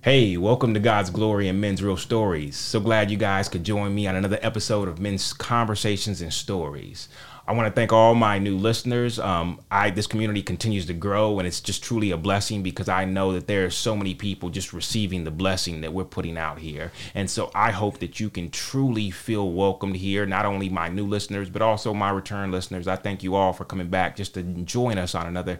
Hey, welcome to God's Glory In Men's Real Stories. So glad you guys could join me on another episode of Men's Conversations and Stories. I want to thank all my new listeners. Um, I this community continues to grow, and it's just truly a blessing because I know that there are so many people just receiving the blessing that we're putting out here. And so I hope that you can truly feel welcomed here. Not only my new listeners, but also my return listeners. I thank you all for coming back just to join us on another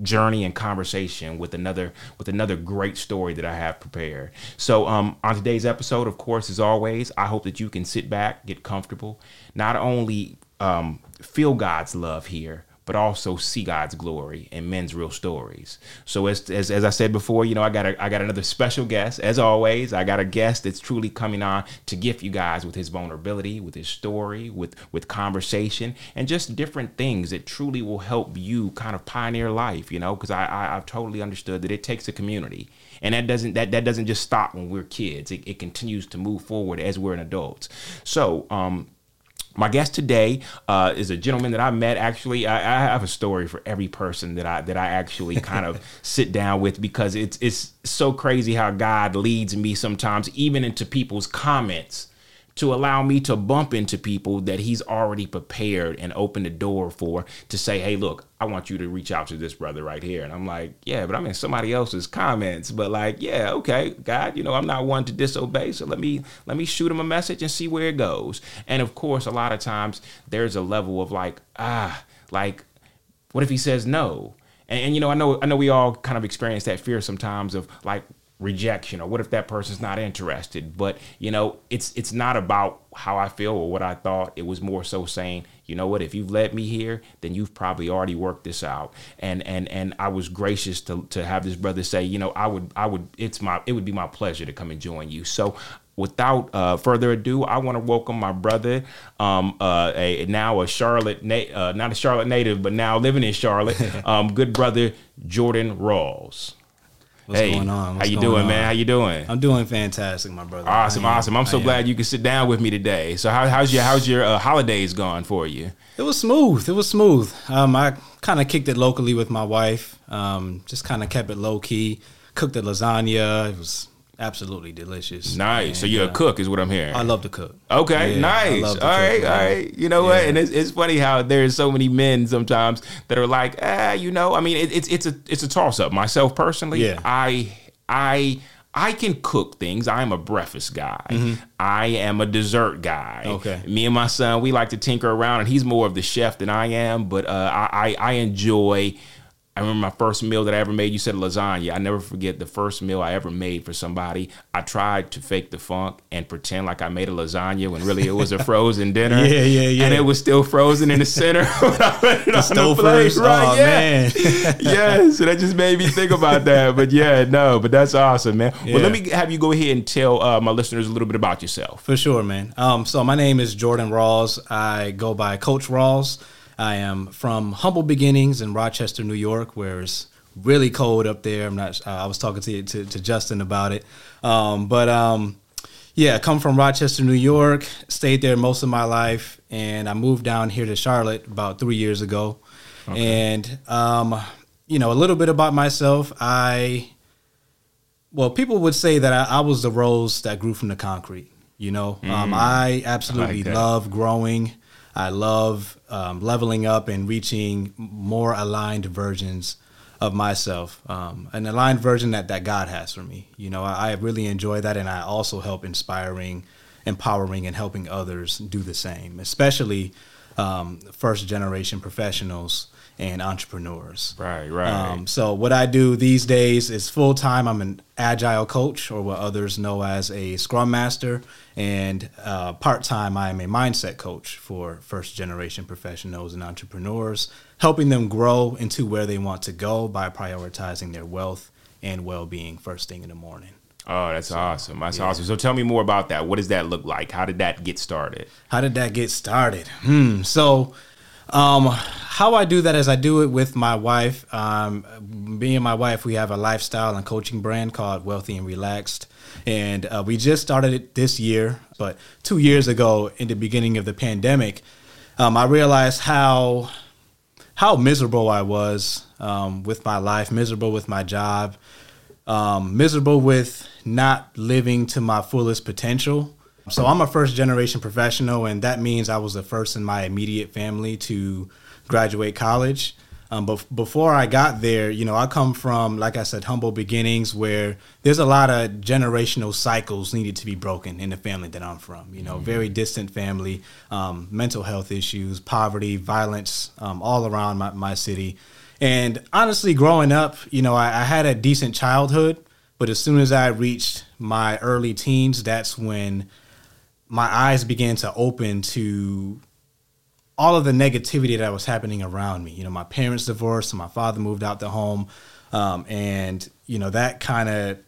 journey and conversation with another with another great story that I have prepared. So um, on today's episode, of course, as always, I hope that you can sit back, get comfortable, not only um, feel God's love here, but also see God's glory in men's real stories. So as, as, as I said before, you know, I got a, I got another special guest. As always, I got a guest that's truly coming on to gift you guys with his vulnerability, with his story, with with conversation, and just different things that truly will help you kind of pioneer life. You know, because I, I I've totally understood that it takes a community and that doesn't that, that doesn't just stop when we're kids it, it continues to move forward as we're an adults so um my guest today uh, is a gentleman that I met. Actually, I, I, have a story for every person that I that I actually kind of sit down with because it's it's so crazy how God leads me sometimes, even into people's comments to allow me to bump into people that he's already prepared and opened the door for to say, hey, look, I want you to reach out to this brother right here. And I'm like, yeah, but I'm in somebody else's comments. But like, yeah, okay, God, you know, I'm not one to disobey. So let me let me shoot him a message and see where it goes. And of course, a lot of times there's a level of like, ah, like, what if he says no? And, and you know, I know I know we all kind of experience that fear sometimes of like rejection or what if that person's not interested? But you know it's it's not about how i feel or what i thought. It was more so saying you know what? If you've led me here then you've probably already worked this out. And and and i was gracious to to have this brother say you know i would i would it's my it would be my pleasure to come and join you. So without uh, further ado, I want to welcome my brother, um, uh, a now a Charlotte, na- uh, not a Charlotte native, but now living in Charlotte, um, good brother Jordan Rawls. What's hey, going on? What's how you doing, on? man? How you doing? I'm doing fantastic, my brother. Awesome, awesome. I'm so glad you could sit down with me today. So, how, how's your how's your uh, holidays gone for you? It was smooth. It was smooth. Um, I kind of kicked it locally with my wife. Um, just kind of kept it low key. Cooked the lasagna. It was absolutely delicious. Nice. And, so you're uh, a cook, is what I'm hearing. I love to cook. Okay, yeah, nice. All right, cook, all right. You know yeah. what? And it's, it's funny how there's so many men sometimes that are like, ah, you know. I mean, it, it's it's a it's a toss up. Myself personally, yeah. I I I can cook things. I'm a breakfast guy. Mm-hmm. I am a dessert guy. Okay. Me and my son, we like to tinker around, and he's more of the chef than I am. But uh, I, I enjoy I remember my first meal that I ever made. You said lasagna. I never forget the first meal I ever made for somebody. I tried to fake the funk and pretend like I made a lasagna when really it was a frozen dinner. yeah, yeah, yeah. And it was still frozen in the center when I put it the on the plate. Right? Oh, yeah. man. yes. So that just made me think about that. But yeah, no. But that's awesome, man. Yeah. Well, let me have you go ahead and tell uh, my listeners a little bit about yourself. For sure, man. Um, so my name is Jordan Rawls. I go by Coach Rawls. I am from humble beginnings in Rochester, New York, where it's really cold up there. I'm not. Uh, I was talking to, to, to Justin about it, um, but um, yeah, come from Rochester, New York. Stayed there most of my life, and I moved down here to Charlotte about three years ago. Okay. And um, you know, a little bit about myself. I well, people would say that I, I was the rose that grew from the concrete. You know, mm. um, I absolutely I like love growing. I love um, leveling up and reaching more aligned versions of myself, um, an aligned version that, that God has for me. You know, I, I really enjoy that, and I also help inspiring, empowering, and helping others do the same, especially um, first generation professionals and entrepreneurs. Right, right. Um, so what I do these days is full time. I'm an agile coach, or what others know as a Scrum Master, and uh, part time I am a mindset coach for first generation professionals and entrepreneurs, helping them grow into where they want to go by prioritizing their wealth and well being first thing in the morning. Oh, that's so, awesome. That's yeah. awesome. So tell me more about that. What does that look like? How did that get started? How did that get started? Hmm. So um, how I do that is I do it with my wife. Um, me and my wife, we have a lifestyle and coaching brand called Wellthy and Relaxed. And uh, we just started it this year, but two years ago, in the beginning of the pandemic, um, I realized how how miserable I was um, with my life, miserable with my job, um, miserable with not living to my fullest potential. So I'm a first generation professional, and that means I was the first in my immediate family to graduate college. Um, but before I got there, you know, I come from, like I said, humble beginnings where there's a lot of generational cycles needed to be broken in the family that I'm from. You know, mm-hmm. very distant family, um, mental health issues, poverty, violence, um, all around my, my city. And honestly, growing up, you know, I, I had a decent childhood, but as soon as I reached my early teens, that's when my eyes began to open to all of the negativity that was happening around me. You know, my parents divorced, my father moved out the home, um, and you know that kind of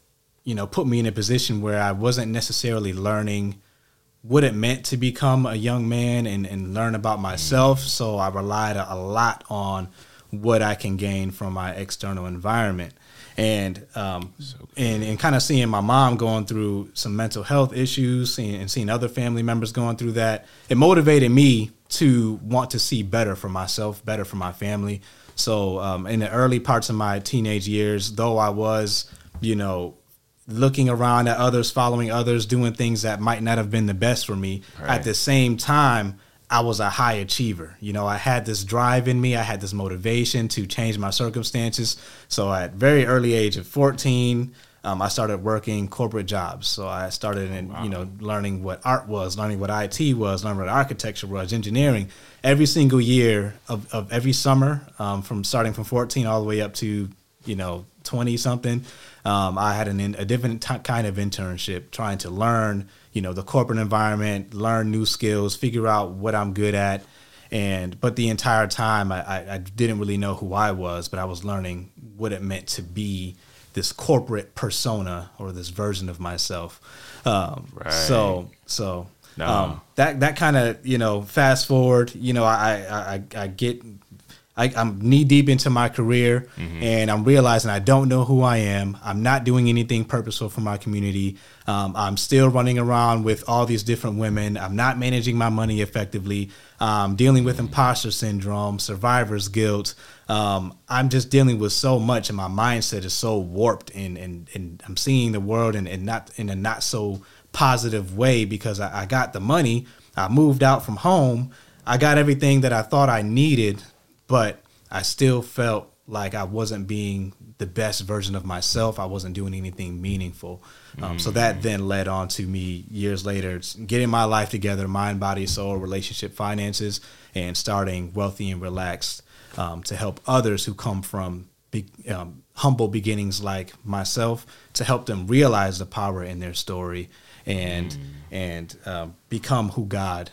you know put me in a position where I wasn't necessarily learning what it meant to become a young man and, and learn about myself. So I relied a, a lot on what I can gain from my external environment. And um, so and, and kind of seeing my mom going through some mental health issues seeing, and seeing other family members going through that, it motivated me to want to see better for myself, better for my family. So um, in the early parts of my teenage years, though I was, you know, looking around at others, following others, doing things that might not have been the best for me, right. at the same time, I was a high achiever. You know, I had this drive in me. I had this motivation to change my circumstances. So at very early age of 14, um, I started working corporate jobs. So I started in, wow. you know, learning what art was, learning what IT was, learning what architecture was, engineering. Every single year of, of every summer, um, from starting from 14 all the way up to, you know, 20 something, um, I had an, a different t- kind of internship trying to learn, you know, the corporate environment, learn new skills, figure out what I'm good at. And but the entire time, I, I, I didn't really know who I was, but I was learning what it meant to be this corporate persona or this version of myself. Um, right. So so no. um, that that kind of you know fast forward. You know I I, I get I, am knee deep into my career mm-hmm. and I'm realizing I don't know who I am. I'm not doing anything purposeful for my community. Um, I'm still running around with all these different women. I'm not managing my money effectively. Um, dealing with imposter syndrome, survivor's guilt. Um, I'm just dealing with so much, and my mindset is so warped, and and, and I'm seeing the world in, in not in a not so positive way because I, I got the money. I moved out from home. I got everything that I thought I needed but I still felt like I wasn't being the best version of myself. I wasn't doing anything meaningful. Um, mm. So that then led on to me years later getting my life together, mind, body, soul, relationship, finances, and starting Wellthy and Relaxed um, to help others who come from be, um, humble beginnings like myself to help them realize the power in their story and mm. and um, become who God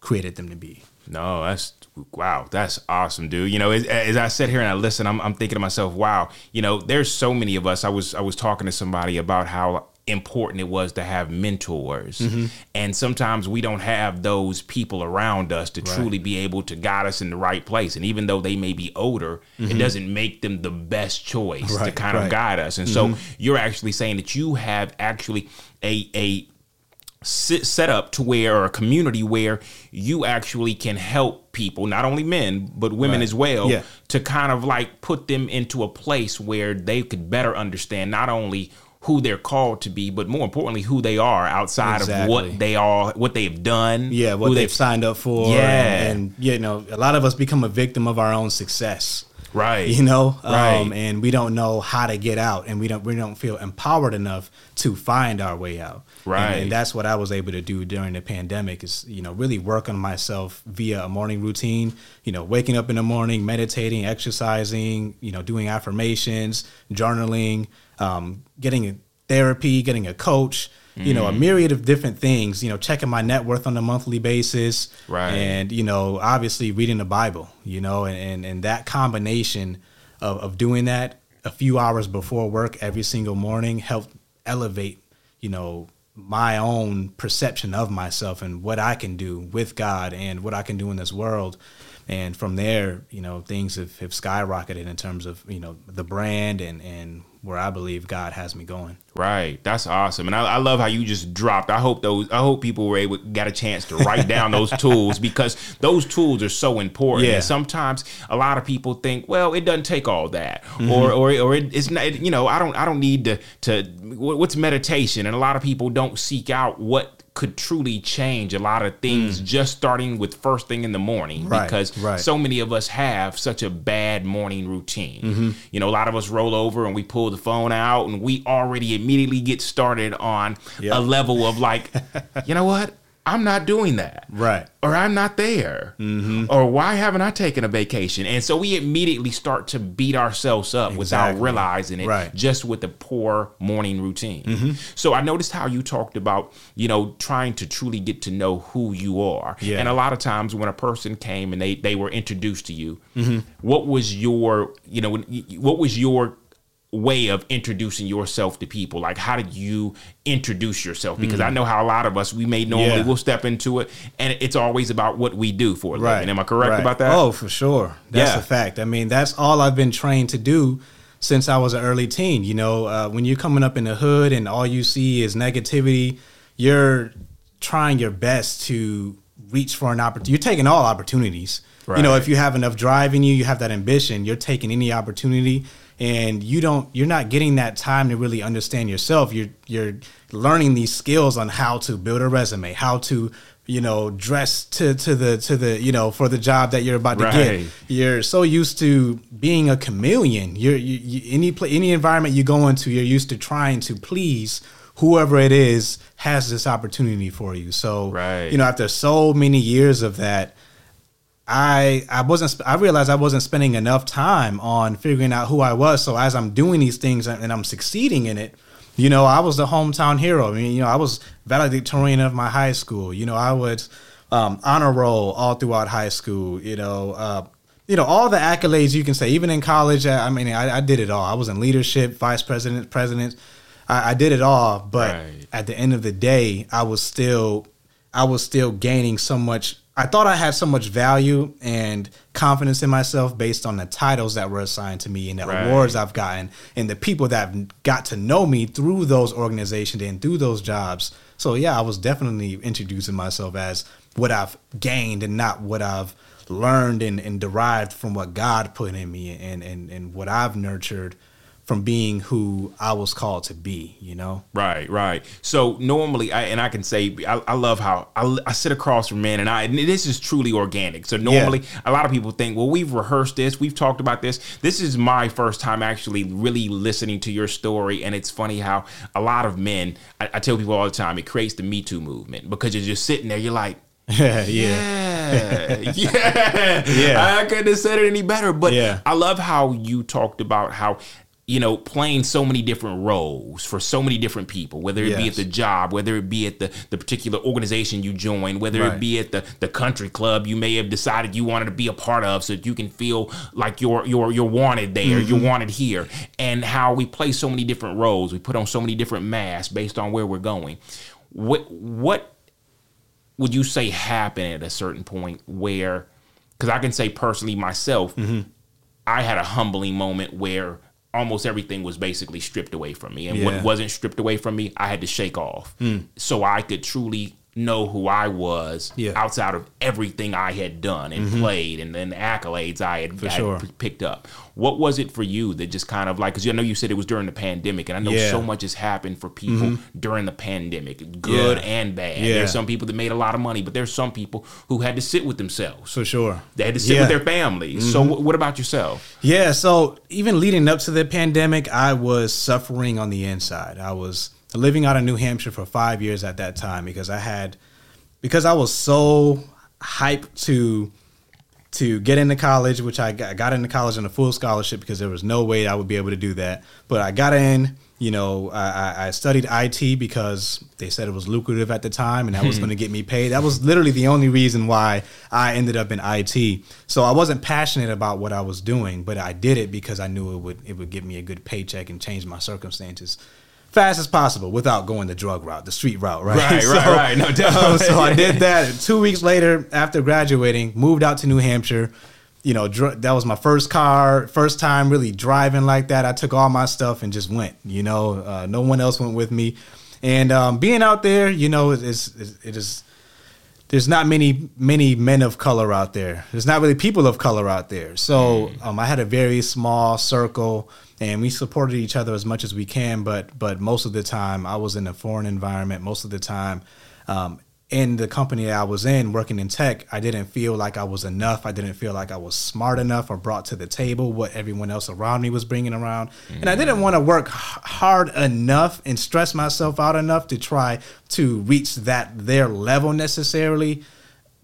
created them to be. No, that's wow, that's awesome, dude. You know, as, as, I sit here and I listen, I'm, I'm thinking to myself, wow, you know, there's so many of us. I was I was talking to somebody about how important it was to have mentors. Mm-hmm. And sometimes we don't have those people around us to right. truly be able to guide us in the right place. And even though they may be older, mm-hmm. it doesn't make them the best choice right, to kind right. of guide us. And mm-hmm. so you're actually saying that you have actually a a set up to where or a community where you actually can help people not only men but women right. as well yeah. to kind of like put them into a place where they could better understand not only who they're called to be but more importantly who they are outside exactly. of what they are what they've done yeah what they've, they've, signed up for yeah and, and you know a lot of us become a victim of our own success right. You know? Right. Um, and we don't know how to get out and we don't we don't feel empowered enough to find our way out. Right and, and, that's what i was able to do during the pandemic is you know really work on myself via a morning routine you know waking up in the morning meditating exercising you know doing affirmations journaling um, getting therapy getting a coach you know, a mm. myriad of different things, you know, checking my net worth on a monthly basis. Right. And, you know, obviously reading the Bible, you know, and, and, and that combination of, of doing that a few hours before work every single morning helped elevate, you know, my own perception of myself and what I can do with God and what I can do in this world. And from there, you know, things have, have skyrocketed in terms of you know the brand and and where I believe God has me going. Right, that's awesome, and I, I, love how you just dropped. I hope those. I hope people were able got a chance to write down those tools because those tools are so important. Yeah. And sometimes a lot of people think, well, it doesn't take all that, mm-hmm. or or or it, it's not. You know, I don't I don't need to to what's meditation, and a lot of people don't seek out what could truly change a lot of things mm. just starting with first thing in the morning right, because right. so many of us have such a bad morning routine. Mm-hmm. You know, a lot of us roll over and we pull the phone out and we already immediately get started on yep. a level of like, you know what? I'm not doing that. Right. Or I'm not there. Mm-hmm. Or why haven't I taken a vacation? And so we immediately start to beat ourselves up exactly. without realizing it right. just with the poor morning routine. Mm-hmm. So I noticed how you talked about, you know, trying to truly get to know who you are. Yeah. And a lot of times when a person came and they, they were introduced to you, mm-hmm. what was your, you know, what was your way of introducing yourself to people like how did you introduce yourself because mm. i know how a lot of us we may normally yeah. will step into it and it's always about what we do for a right. living am i correct right. about that oh for sure that's yeah. a fact i mean that's all i've been trained to do since i was an early teen you know uh, when you're coming up in the hood and all you see is negativity you're trying your best to reach for an opportunity you're taking all opportunities right. you know if you have enough drive in you you have that ambition you're taking any opportunity and you don't you're not getting that time to really understand yourself you're you're learning these skills on how to build a resume how to you know dress to to the to the you know for the job that you're about to right. get you're so used to being a chameleon you're you, you, any any environment you go into you're used to trying to please whoever it is has this opportunity for you so right. you know after so many years of that I I wasn't I realized I wasn't spending enough time on figuring out who I was. So as I'm doing these things and I'm succeeding in it, you know, I was the hometown hero. I mean, you know, I was valedictorian of my high school. You know, I was um, honor roll all throughout high school. You know, uh, you know all the accolades you can say. Even in college, I, I mean, I, I, did it all. I was in leadership, vice president, president. I, I did it all. But right. at the end of the day, I was still I was still gaining so much I thought I had so much value and confidence in myself based on the titles that were assigned to me and the right. awards I've gotten and the people that got to know me through those organizations and through those jobs. So yeah, I was definitely introducing myself as what I've gained and not what I've learned and, and derived from what God put in me and, and, and what I've nurtured from being who I was called to be, you know? Right, right. So normally, I, and I can say, I, I love how I, I, sit across from men, and I and this is truly organic. So normally, yeah. a lot of people think, well, we've rehearsed this, we've talked about this. This is my first time actually really listening to your story, and it's funny how a lot of men, I, I tell people all the time, it creates the Me Too movement because you're just sitting there, you're like, yeah, yeah, yeah, yeah. I couldn't have said it any better. But yeah. I love how you talked about how you know, playing so many different roles for so many different people, whether it yes. be at the job, whether it be at the, the particular organization you join, whether right. it be at the, the country club you may have decided you wanted to be a part of so that you can feel like you're you're you're wanted there, mm-hmm. you're wanted here. And how we play so many different roles, we put on so many different masks based on where we're going. What what would you say happened at a certain point where because I can say personally myself, mm-hmm. I had a humbling moment where almost everything was basically stripped away from me. And yeah. what wasn't stripped away from me, I had to shake off. Mm. So I could truly know who I was yeah. outside of everything I had done and mm-hmm. played and then the accolades I had, for sure. picked up. What was it for you that just kind of like, because I know you said it was during the pandemic, and I know yeah. so much has happened for people mm-hmm. during the pandemic, good yeah. and bad. There's some people that made a lot of money, but there's some people who had to sit with themselves. For sure. They had to sit with their families. Mm-hmm. So, w- what about yourself? Yeah. So, even leading up to the pandemic, I was suffering on the inside. I was living out of New Hampshire for five years at that time because I had because I was so hyped to to get into college, which I got, I got into college on a full scholarship because there was no way I would be able to do that. But I got in. You know, I, I studied IT because they said it was lucrative at the time, and that was hmm. going to get me paid. That was literally the only reason why I ended up in IT. So I wasn't passionate about what I was doing, but I did it because I knew it would it would give me a good paycheck and change my circumstances fast as possible without going the drug route, the street route, right? Right, right, right. No, um, so I did that. Two weeks later, after graduating, moved out to New Hampshire. You know, dr- that was my first car, first time really driving like that. I took all my stuff and just went. You know, uh, no one else went with me, and um, being out there, you know, it is it is there's not many many men of color out there. There's not really people of color out there. So um, I had a very small circle, and we supported each other as much as we can. But but most of the time, I was in a foreign environment. Most of the time, um, in the company I was in, working in tech, I didn't feel like I was enough. I didn't feel like I was smart enough or brought to the table what everyone else around me was bringing around. And I didn't want to work hard enough and stress myself out enough to try to reach that their level necessarily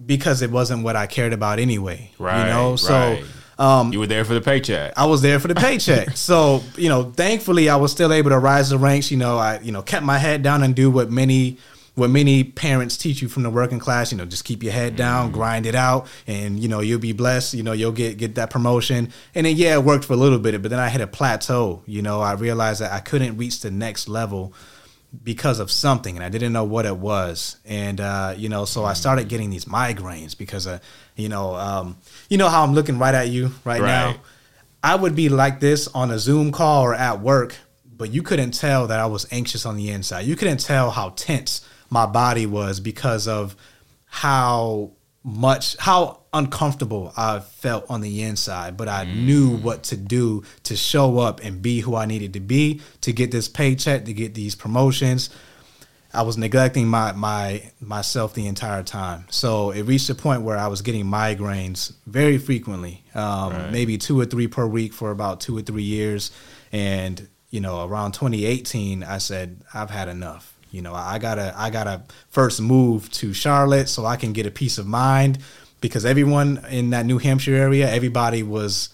because it wasn't what I cared about anyway. Right. You know, so right. um, you were there for the paycheck. I was there for the paycheck. so, you know, thankfully I was still able to rise the ranks. You know, I, you know, kept my head down and do what many what many parents teach you from the working class, you know, just keep your head down, grind it out, and you know, you'll be blessed, you know, you'll get get that promotion. And then yeah, it worked for a little bit, but then I hit a plateau. You know, I realized that I couldn't reach the next level because of something and I didn't know what it was. And uh, you know, so I started getting these migraines because uh, you know, um, you know how I'm looking right at you right, Right. now. I would be like this on a Zoom call or at work, but you couldn't tell that I was anxious on the inside. You couldn't tell how tense my body was because of how much how uncomfortable I felt on the inside, but I knew what to do to show up and be who I needed to be to get this paycheck, to get these promotions. I was neglecting my my myself the entire time. So it reached a point where I was getting migraines very frequently, um, Right. maybe two or three per week for about two or three years. And you know, around 2018, I said I've had enough. You know, I gotta I gotta first move to Charlotte so I can get a peace of mind because everyone in that New Hampshire area, everybody was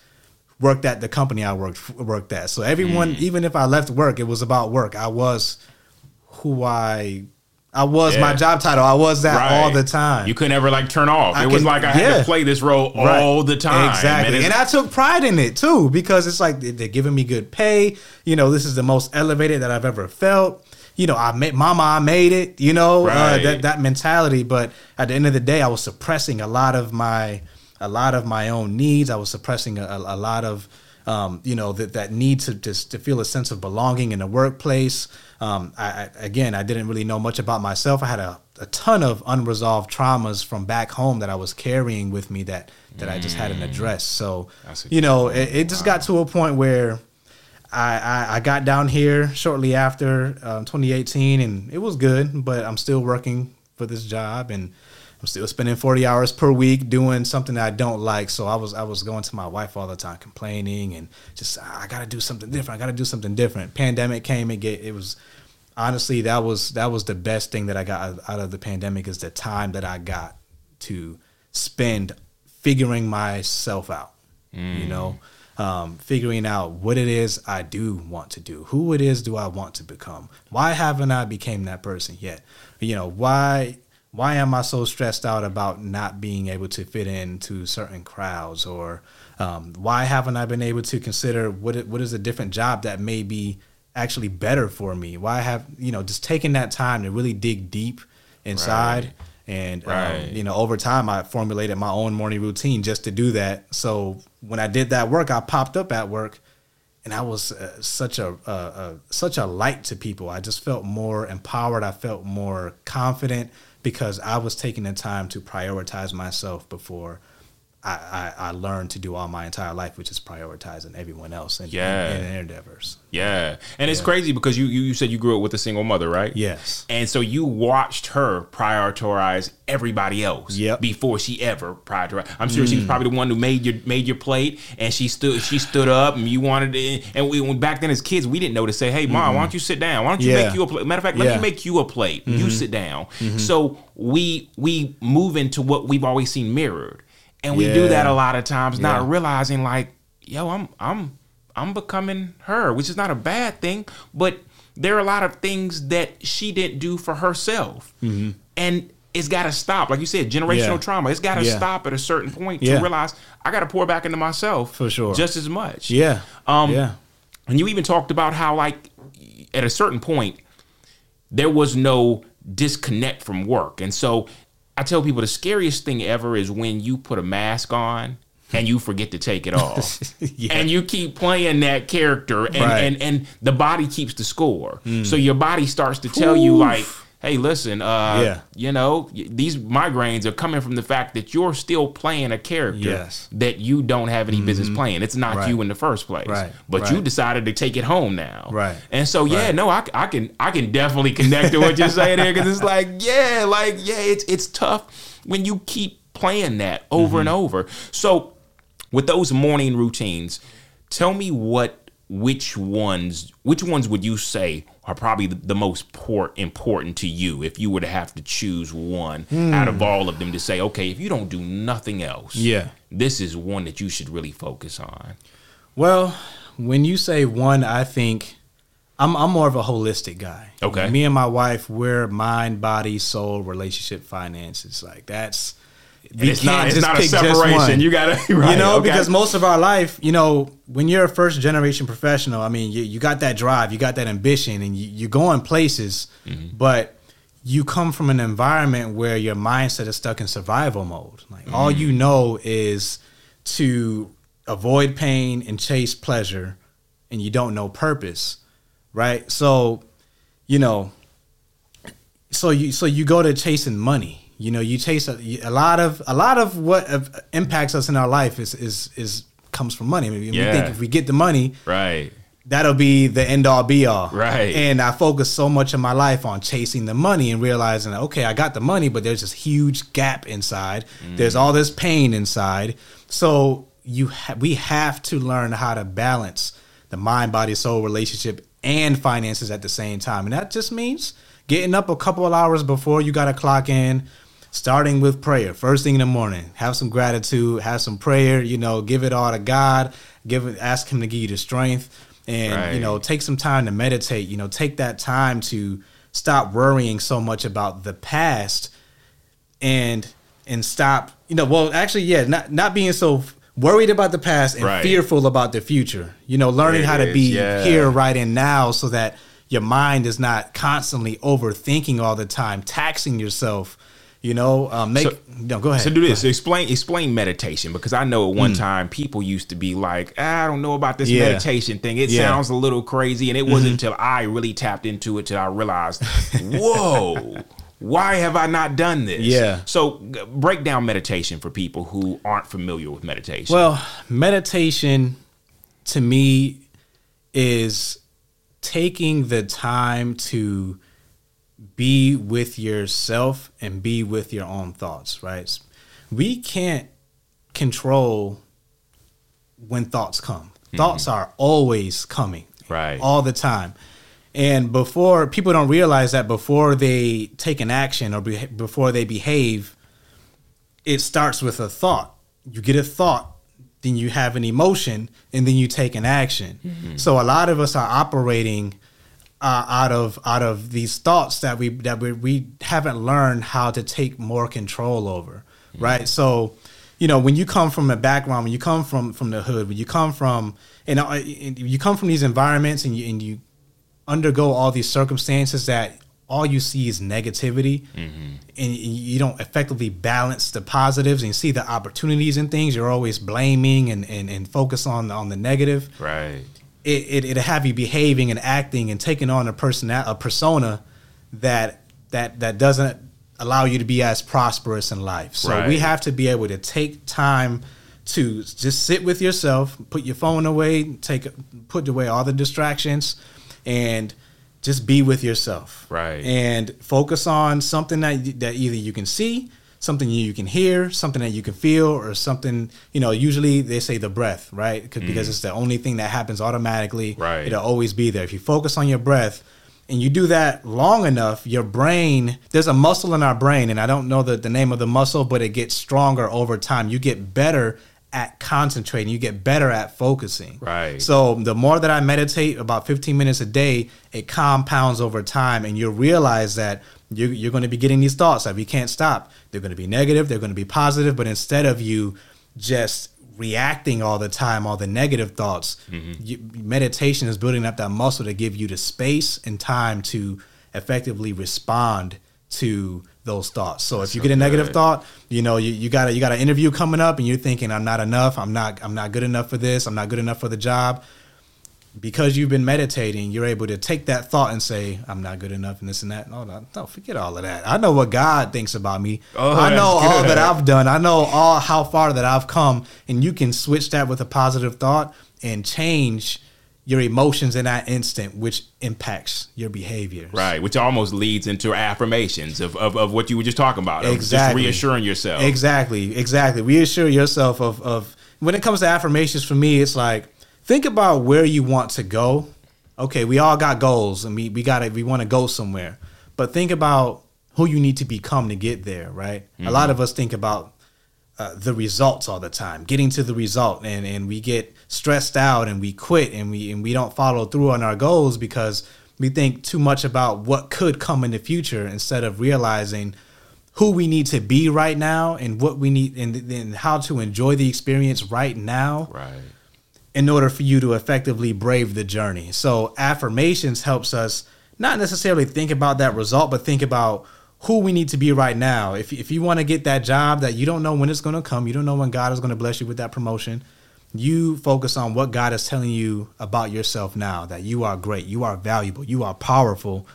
worked at the company I worked worked at. So everyone, mm. even if I left work, it was about work. I was who I I was my job title. I was that Right. all the time. You could never like turn off. I it was can- like I had to play this role Right. all the time. Exactly. And And, I took pride in it too because it's like they're giving me good pay. You know, this is the most elevated that I've ever felt. You know, I made mama, I made it, you know, uh, that that mentality, but at the end of the day I was suppressing a lot of my a lot of my own needs. I was suppressing a, a lot of um, you know that that need to just to feel a sense of belonging in the workplace. Um, I, I again, I didn't really know much about myself. I had a, a ton of unresolved traumas from back home that I was carrying with me that that I just hadn't addressed. So you know, it, it just got to a point where I, I, I got down here shortly after um, 2018, and it was good. But I'm still working for this job, and I'm still spending 40 hours per week doing something that I don't like. So I was I was going to my wife all the time, complaining, and just "Ah, I got to do something different. I got to do something different. Pandemic came and get it was honestly that was that was the best thing that I got out- out of the pandemic is the time that I got to spend figuring myself out. You know, um, figuring out what it is I do want to do, who it is do I want to become. Why haven't I became that person yet? You know, why why am I so stressed out about not being able to fit into certain crowds, or um, why haven't I been able to consider what it, what is a different job that may be actually better for me? Why have you know just taking that time to really dig deep inside. Right. And Right. um, you know, over time, I formulated my own morning routine just to do that. So when I did that work, I popped up at work, and I was uh, such a uh, uh, such a light to people. I just felt more empowered. I felt more confident because I was taking the time to prioritize myself before I, I, I learned to do all my entire life, which is prioritizing everyone else in, Yeah. in, in their endeavors. yeah. And it's crazy because you, you you said you grew up with a single mother, right? Yes. And so you watched her prioritize everybody else Yep. Mm. before she ever prioritized. I'm sure she was probably the one who made your made your plate, and she stood she stood up, and you wanted it. And we when back then as kids, we didn't know to say, "Hey, mom, why don't you sit down? Why don't you Yeah. make you a plate? Matter of fact, let Yeah. Mm-hmm. me make you a plate. You sit down." So we we move into what we've always seen mirrored, and we do that a lot of times, not Yeah. realizing like, yo, I'm I'm I'm becoming her, which is not a bad thing, but there are a lot of things that she didn't do for herself, and it's got to stop. Like you said, generational Mm-hmm. Yeah. trauma. It's got to Yeah. stop at a certain point Yeah. to realize I got to pour back into myself For sure. just as much. Yeah. Um, yeah. and you even talked about how like at a certain point, there was no disconnect from work. And so I tell people the scariest thing ever is when you put a mask on and you forget to take it off. yeah. And you keep playing that character and, right. and, and the body keeps the score. Mm. So your body starts to tell Oof. you like hey, listen, uh, yeah. you know, these migraines are coming from the fact that you're still playing a character yes. that you don't have any mm-hmm. business playing. It's not right. you in the first place, right. but right. you decided to take it home now, right? And so, yeah, no, I, I can I can definitely connect to what you're saying here because it's like, yeah, like yeah, it's it's tough when you keep playing that over mm-hmm. and over. So, with those morning routines, tell me what which ones which ones would you say are probably the, most port, important to you if you were to have to choose one mm. out of all of them to say okay if you don't do nothing else yeah. this is one that you should really focus on. Well when you say one i think i'm, I'm more of a holistic guy. Okay. Me and my wife we're mind body soul relationship finances. Like that's it's not it's not a separation. You gotta right, you know okay. because most of our life, you know, when you're a first generation professional, I mean, you, you got that drive, you got that ambition, and you, you're going places, mm-hmm. but you come from an environment where your mindset is stuck in survival mode. Like mm-hmm. all you know is to avoid pain and chase pleasure, and you don't know purpose, right? So, you know, so you so you go to chasing money you know, you chase a, a lot of a lot of what impacts us in our life is is is comes from money. I mean, yeah. we think if we get the money, right, that'll be the end all be all. Right. And I focus so much of my life on chasing the money and realizing okay, I got the money, but there's this huge gap inside. Mm. There's all this pain inside. So you ha- we have to learn how to balance the mind, body, soul relationship and finances at the same time. And that just means getting up a couple of hours before you got to clock in, starting with prayer first thing in the morning have some gratitude have some prayer you know give it all to god give it ask him to give you the strength and right. you know take some time to meditate you know take that time to stop worrying so much about the past and and stop you know well actually yeah not not being so worried about the past and right. fearful about the future you know learning it how to be yeah. here right and now so that your mind is not constantly overthinking all the time taxing yourself you know, um, make so, no. Go ahead. So do this. Explain explain meditation because I know at one mm. time people used to be like, ah, I don't know about this yeah. meditation thing. It yeah. sounds a little crazy, and it wasn't mm-hmm. until I really tapped into it till I realized, whoa. Why have I not done this? Yeah. So break down meditation for people who aren't familiar with meditation. Well, meditation to me is taking the time to be with yourself and be with your own thoughts, right? We can't control when thoughts come. Mm-hmm. Thoughts are always coming. Right. All the time. And before people don't realize that before they take an action or be, before they behave, it starts with a thought. You get a thought, then you have an emotion, and then you take an action. Mm-hmm. So a lot of us are operating uh, out of out of these thoughts that we that we, we haven't learned how to take more control over, mm-hmm. right? So, you know, when you come from a background, when you come from from the hood, when you come from you know you come from these environments and you and you undergo all these circumstances that all you see is negativity mm-hmm. and you don't effectively balance the positives and see the opportunities and things you're always blaming and, and, and focus on on the negative right it, it will have you behaving and acting and taking on a person a persona that that that doesn't allow you to be as prosperous in life. So right. we have to be able to take time to just sit with yourself, put your phone away, take put away all the distractions, and just be with yourself. Right. And focus on something that that either you can see something you can hear, something that you can feel, or something, you know, usually they say the breath, right? Mm. Because it's the only thing that happens automatically. Right. It'll always be there. If you focus on your breath and you do that long enough, your brain, there's a muscle in our brain, and I don't know the, the name of the muscle, but it gets stronger over time. You get better at concentrating, you get better at focusing. Right. So the more that I meditate, about 15 minutes a day, it compounds over time, and you realize that you're, you're going to be getting these thoughts that we can't stop. They're going to be negative, they're going to be positive, but instead of you just reacting all the time, all the negative thoughts. Mm-hmm. You, meditation is building up that muscle to give you the space and time to effectively respond to those thoughts. So if you get a negative good. thought, you know, you, you got a, you got an interview coming up and you're thinking I'm not enough, I'm not I'm not good enough for this, I'm not good enough for the job. Because you've been meditating, you're able to take that thought and say, I'm not good enough and this and that. No, no, no, forget all of that. I know what God thinks about me. Oh, I know all that I've done. I know all how far that I've come. And you can switch that with a positive thought and change your emotions in that instant, which impacts your behavior. Right, which almost leads into affirmations of, of, of what you were just talking about. Exactly. Just reassuring yourself. Exactly, exactly. Reassure yourself of, of when it comes to affirmations for me, it's like think about where you want to go. Okay, we all got goals and we, we gotta we want to go somewhere. But think about who you need to become to get there, right? A lot of us think about uh, the results all the time, getting to the result, and and we get stressed out and we quit and we and we don't follow through on our goals because we think too much about what could come in the future instead of realizing who we need to be right now and what we need and, and how to enjoy the experience right now Right. In order for you to effectively brave the journey. So affirmations helps us not necessarily think about that result, but think about who we need to be right now. If if you want to get that job that you don't know when it's going to come, you don't know when God is going to bless you with that promotion. You focus on what God is telling you about yourself now that you are great, you are valuable, you are powerful,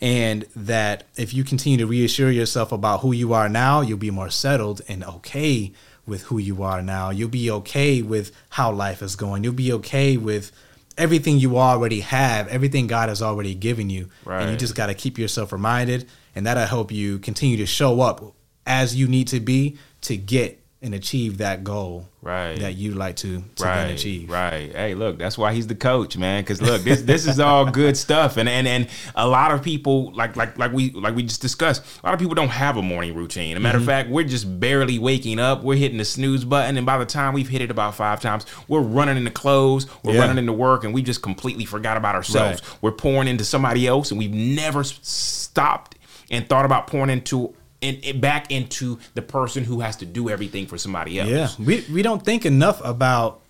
and that if you continue to reassure yourself about who you are now, you'll be more settled and okay with who you are now. You'll be okay with how life is going. You'll be okay with everything you already have, everything God has already given you. And you just got to keep yourself reminded, and that'll help you continue to show up as you need to be to get and achieve that goal Right. that you like to, to right, achieve. Right. Hey, look, that's why he's the coach, man. Because look, this this is all good stuff, and and and a lot of people like like like we like we just discussed. A lot of people don't have a morning routine. A matter Mm-hmm. of fact, we're just barely waking up. We're hitting the snooze button, and by the time we've hit it about five times, we're running into clothes, we're Yeah. running into work, and we just completely forgot about ourselves. Right. We're pouring into somebody else, and we've never stopped and thought about pouring into. In- back into the person who has to do everything for somebody else. Yeah, we we don't think enough about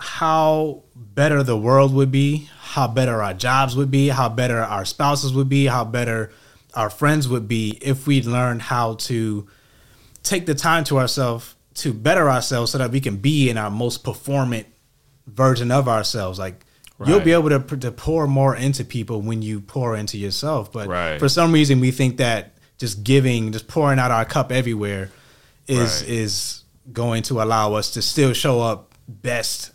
how better the world would be, how better our jobs would be, how better our spouses would be, how better our friends would be if we learned how to take the time to ourselves to better ourselves so that we can be in our most performant version of ourselves. Like you'll be able to, to pour more into people when you pour into yourself. But Right. for some reason, we think that just giving, just pouring out our cup everywhere, is Right. is going to allow us to still show up best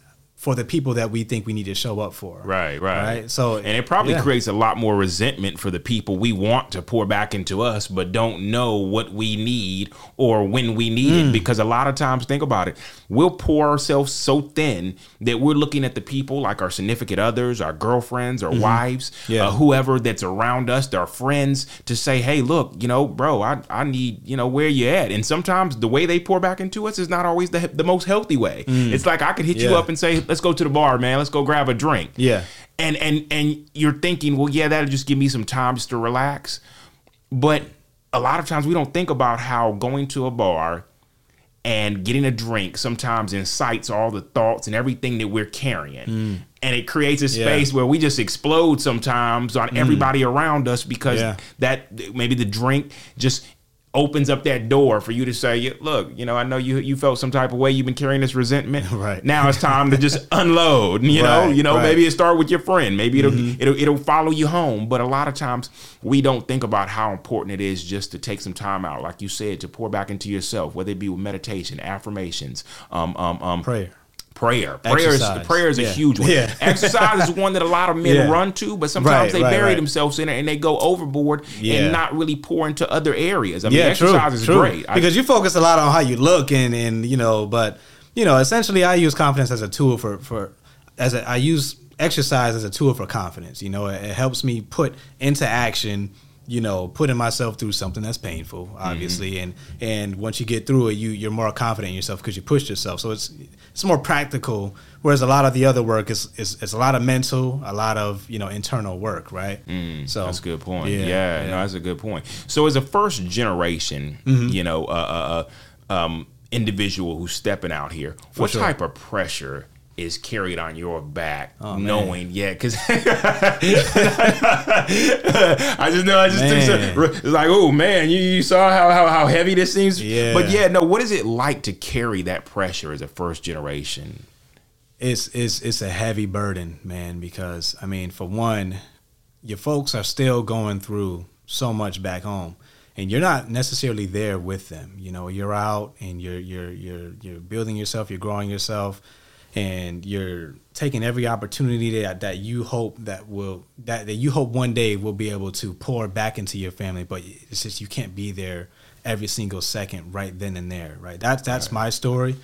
for the people that we think we need to show up for. Right, right, Right, so- and it probably yeah. creates a lot more resentment for the people we want to pour back into us, but don't know what we need or when we need Mm. it. Because a lot of times, think about it, we'll pour ourselves so thin that we're looking at the people like our significant others, our girlfriends, our wives, Mm-hmm. Yeah. uh, whoever that's around us, our friends, to say, "Hey, look, you know, bro, I, I need, you know, where you at?" And sometimes the way they pour back into us is not always the the most healthy way. It's like I could hit you Mm. Up and say, "Let's go to the bar, man. Let's go grab a drink." Yeah. and and and you're thinking, well, yeah, that'll just give me some time just to relax. But a lot of times we don't think about how going to a bar and getting a drink sometimes incites all the thoughts and everything that we're carrying. Mm. And it creates a Yeah. space where we just explode sometimes on mm. everybody around us because Yeah. that maybe the drink just opens up that door for you to say, look, you know, I know you you felt some type of way, you've been carrying this resentment. Right. Now it's time to just unload. You know, Right, you know, right. maybe it start with your friend. Maybe it'll Mm-hmm. it'll it'll follow you home. But a lot of times we don't think about how important it is just to take some time out, like you said, to pour back into yourself, whether it be with meditation, affirmations, um, um, um, Prayer. Prayer. Prayer is, prayer is a huge one. Yeah. Exercise is one that a lot of men Yeah. run to, but sometimes Right, they right, bury right. themselves in it and they go overboard Yeah. and not really pour into other areas. I mean, yeah, true, exercise is true. great. I- because you focus a lot on how you look and and you know, but you know, essentially, I use confidence as a tool for for as a, I use exercise as a tool for confidence. You know, it, it helps me put into action. You know, putting myself through something that's painful, obviously, and and once you get through it, you you're more confident in yourself because you pushed yourself. So it's it's more practical. Whereas a lot of the other work is is, is a lot of mental, a lot of you know internal work, right? so That's a good point. Yeah, Yeah, yeah. no, that's a good point. So as a first generation, Mm-hmm. you know, uh, uh, uh, um, individual who's stepping out here, For what sure. type of pressure is carried on your back, Oh, man. knowing, yeah, because I just know, I just think Man. it's like, oh man, you, you saw how, how how heavy this seems, Yeah. But yeah, no, what is it like to carry that pressure as a first generation? it's it's it's a heavy burden, man. Because I mean, for one, your folks are still going through so much back home, and you're not necessarily there with them. You know, you're out and you're you're you're you're building yourself, you're growing yourself, and you're taking every opportunity that that you hope that will that that you hope one day will be able to pour back into your family. But it's just you can't be there every single second right then and there. Right. That's that's my story,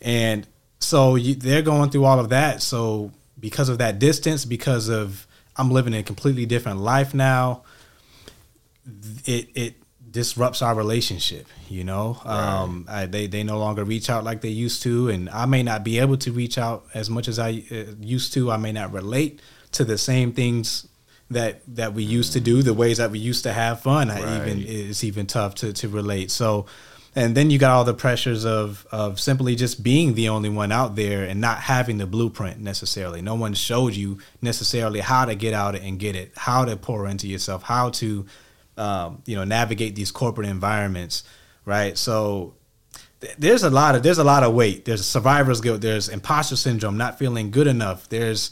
and so you, they're going through all of that. So because of that distance, because of I'm living a completely different life now, it it disrupts our relationship. You know, um, I, they they no longer reach out like they used to, and I may not be able to reach out as much as I uh, used to. I may not relate to the same things that that we used to do, the ways that we used to have fun. I even it's even tough to to relate. So. And then you got all the pressures of of simply just being the only one out there and not having the blueprint necessarily. No one showed you necessarily how to get out and get it, how to pour into yourself, how to um, you know navigate these corporate environments, right? So th- there's a lot of there's a lot of weight. There's survivor's guilt. There's imposter syndrome, not feeling good enough. There's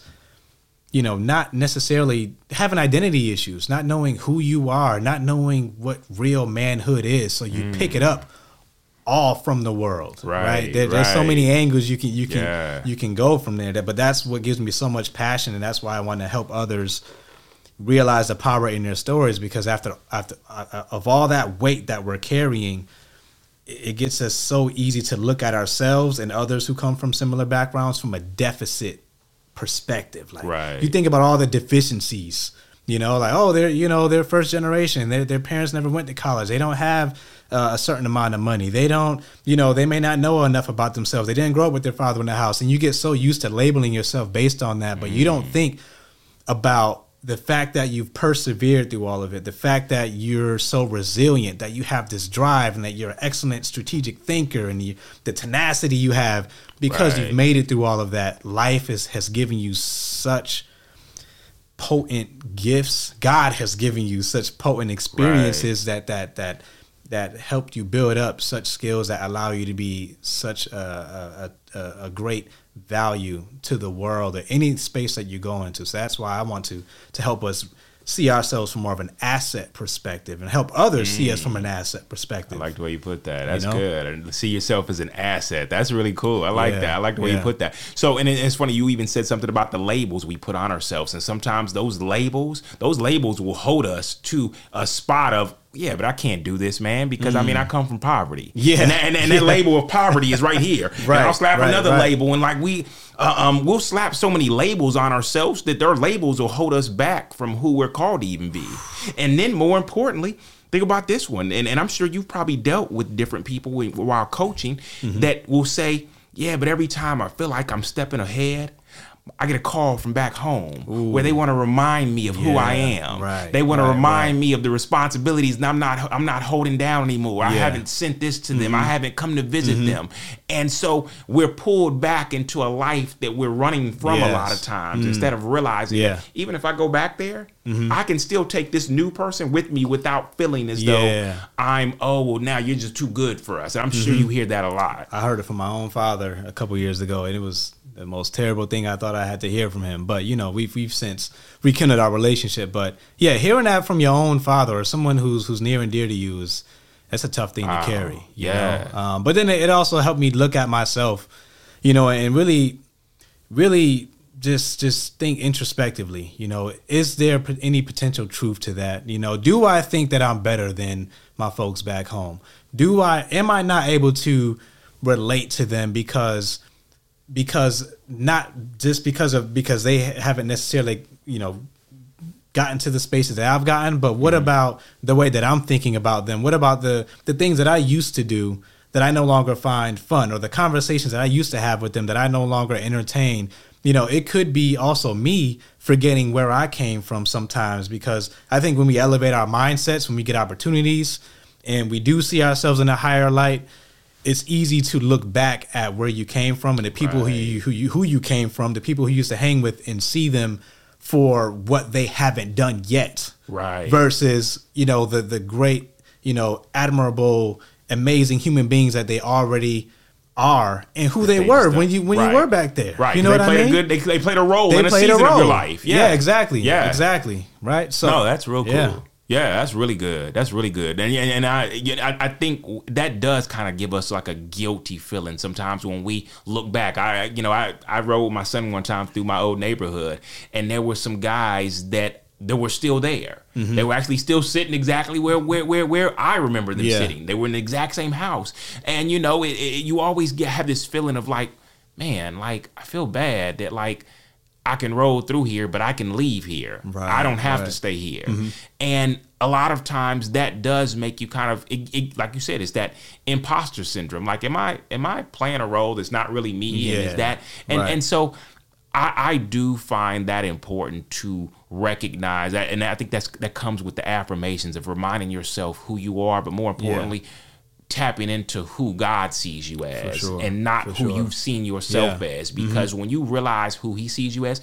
you know not necessarily having identity issues, not knowing who you are, not knowing what real manhood is. So you pick it up all from the world, right? Right, There, There's so many angles you can you can Yeah. you can go from there. But that's what gives me so much passion, and that's why I want to help others realize the power in their stories because after after uh, of all that weight that we're carrying it gets us so easy to look at ourselves and others who come from similar backgrounds from a deficit perspective. Like Right. you think about all the deficiencies you know like oh they're you know they're first generation. Their their parents never went to college. They don't have uh, a certain amount of money. They don't you know they may not know enough about themselves. They didn't grow up with their father in the house. And you get so used to labeling yourself based on that but you don't think about the fact that you've persevered through all of it, the fact that you're so resilient, that you have this drive, and that you're an excellent strategic thinker, and the, the tenacity you have because Right. you've made it through all of that. Life is, has given you such potent gifts. God has given you such potent experiences that that that that helped you build up such skills that allow you to be such a, a, a, a great value to the world or any space that you go into. So that's why I want to to help us see ourselves from more of an asset perspective and help others see us from an asset perspective. I like the way you put that. That's know? good. And see yourself as an asset. That's really cool. I like Yeah, that. I like the way you put that. So, and it's funny. You even said something about the labels we put on ourselves, and sometimes those labels, those labels will hold us to a spot of. Yeah, but I can't do this, man, because I mean I come from poverty. Mm. Yeah. and that, and, and that label of poverty is right here. And Right, I'll slap right, another right. label, and like we, uh, um, we'll slap so many labels on ourselves that their labels will hold us back from who we're called to even be. And then, more importantly, think about this one, and, and I'm sure you've probably dealt with different people while coaching Mm-hmm. that will say, "Yeah, but every time I feel like I'm stepping ahead." I get a call from back home where they want to remind me of who I am. right, they want to right, remind me of the responsibilities, and I'm not. I'm not holding down anymore. I Yeah. Mm-hmm. haven't sent this to them. I haven't come to visit them, and so we're pulled back into a life that we're running from a lot of times instead of realizing. Yeah. Even if I go back there, I can still take this new person with me without feeling as Yeah. though I'm. Oh well, now you're just too good for us. And I'm sure you hear that a lot. I heard it from my own father a couple years ago, and it was the most terrible thing I thought I had to hear from him. But you know, we've we've since rekindled our relationship. But yeah, hearing that from your own father or someone who's who's near and dear to you is that's a tough thing Wow, to carry. yeah. Um, but then it also helped me look at myself, you know, and really, really just just think introspectively. You know, is there any potential truth to that? You know, do I think that I'm better than my folks back home? Do I am I not able to relate to them because because not just because of because they haven't necessarily you know gotten to the spaces that I've gotten, but what mm-hmm. about the way that I'm thinking about them? What about the the things that I used to do that I no longer find fun or the conversations that I used to have with them that I no longer entertain? You know, it could be also me forgetting where I came from sometimes because I think when we elevate our mindsets, when we get opportunities and we do see ourselves in a higher light, it's easy to look back at where you came from and the people who you, who you who you came from, the people who you used to hang with, and see them for what they haven't done yet. Right. Versus, you know, the the great, you know, admirable, amazing human beings that they already are and who they, They were when you when right. you were back there. Right. You know they what I played mean? a good. They, they played a role they in a season a of your life. Yeah. exactly. Yeah. exactly. Right. So No, that's real cool. Yeah. Yeah. that's really good. That's really good. And and, and I, yeah, I I think that does kind of give us like a guilty feeling sometimes when we look back. I you know I I rode with my son one time through my old neighborhood, and there were some guys that. They were still there. Mm-hmm. They were actually still sitting exactly where where where, where I remember them Yeah. sitting. They were in the exact same house, and you know, it, it, you always get have this feeling of like, man, like I feel bad that like I can roll through here, but I can leave here. Right, I don't have to stay here. And a lot of times that does make you kind of it, it, like you said, it's that imposter syndrome. Like, am I am I playing a role that's not really me? And is that and right. and so I, I do find that important to recognize that, and I think that's that comes with the affirmations of reminding yourself who you are, but more importantly. Tapping into who God sees you as, sure, and not who sure. you've seen yourself Yeah. Mm-hmm. as. Because when you realize who He sees you as,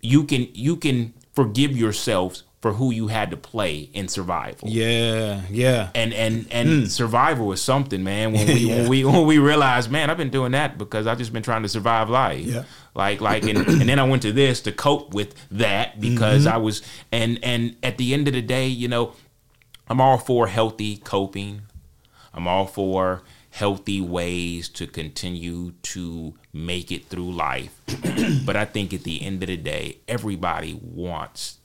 you can you can forgive yourself for who you had to play in survival. Yeah, yeah. And and and survival is something, man. When we. Yeah. when we when we realize, man, I've been doing that because I've just been trying to survive life. Yeah. Like like and, and then I went to this to cope with that because Mm-hmm. I was and and at the end of the day, you know, I'm all for healthy coping. I'm all for healthy ways to continue to make it through life. but I think at the end of the day, everybody wants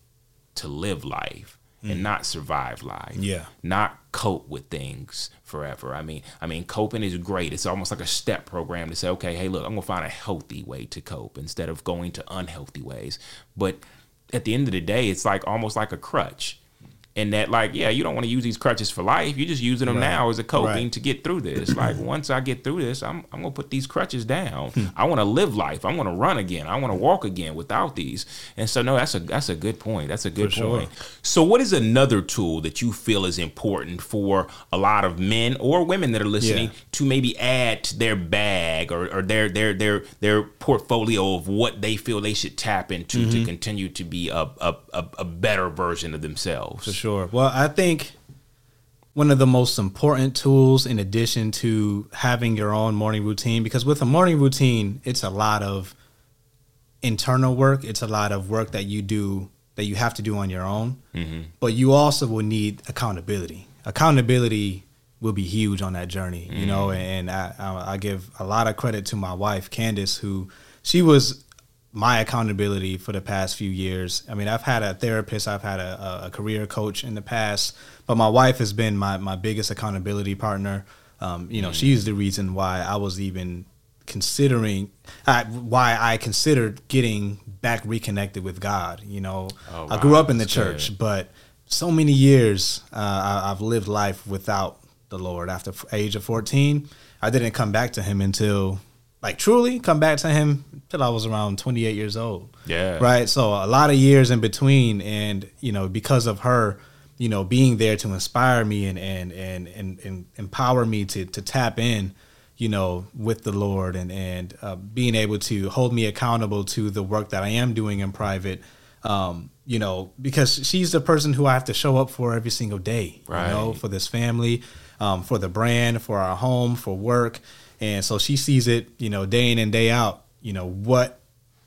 to live life and mm. not survive life. Yeah. Not cope with things forever. I mean, I mean, coping is great. It's almost like a step program to say, okay, hey, look, I'm gonna find a healthy way to cope instead of going to unhealthy ways. But at the end of the day, it's like almost like a crutch. And that, like, yeah, you don't want to use these crutches for life. You're just using them Right. now as a coping Right. to get through this. Like, once I get through this, I'm, I'm gonna put these crutches down. Hmm. I want to live life. I want to run again. I want to walk again without these. And so, no, that's a that's a good point. That's a good For sure. point. So, what is another tool that you feel is important for a lot of men or women that are listening Yeah. to maybe add to their bag or, or their their their their portfolio of what they feel they should tap into Mm-hmm. to continue to be a a, a a better version of themselves? Sure. Well, I think one of the most important tools, in addition to having your own morning routine, because with a morning routine, it's a lot of internal work. It's a lot of work that you do that you have to do on your own. Mm-hmm. But you also will need accountability. Accountability will be huge on that journey, you know. Mm-hmm. And I, I, I give a lot of credit to my wife, Candace, who she was my accountability for the past few years. I mean, I've had a therapist, I've had a, a career coach in the past, but my wife has been my, my biggest accountability partner. Um, you know, she's the reason why I was even considering uh, why I considered getting back reconnected with God. You know, Oh, I grew up in the That's church, good. but so many years uh, I, I've lived life without the Lord. After f- age of fourteen, I didn't come back to Him until, like, truly come back to Him till I was around twenty eight years old. Yeah. Right. So a lot of years in between, and you know, because of her, you know, being there to inspire me and and and and, and empower me to to tap in, you know, with the Lord and and uh, being able to hold me accountable to the work that I am doing in private. Um, you know, because she's the person who I have to show up for every single day. You know, for this family, um, for the brand, for our home, for work, and so she sees it, you know, day in and day out. You know what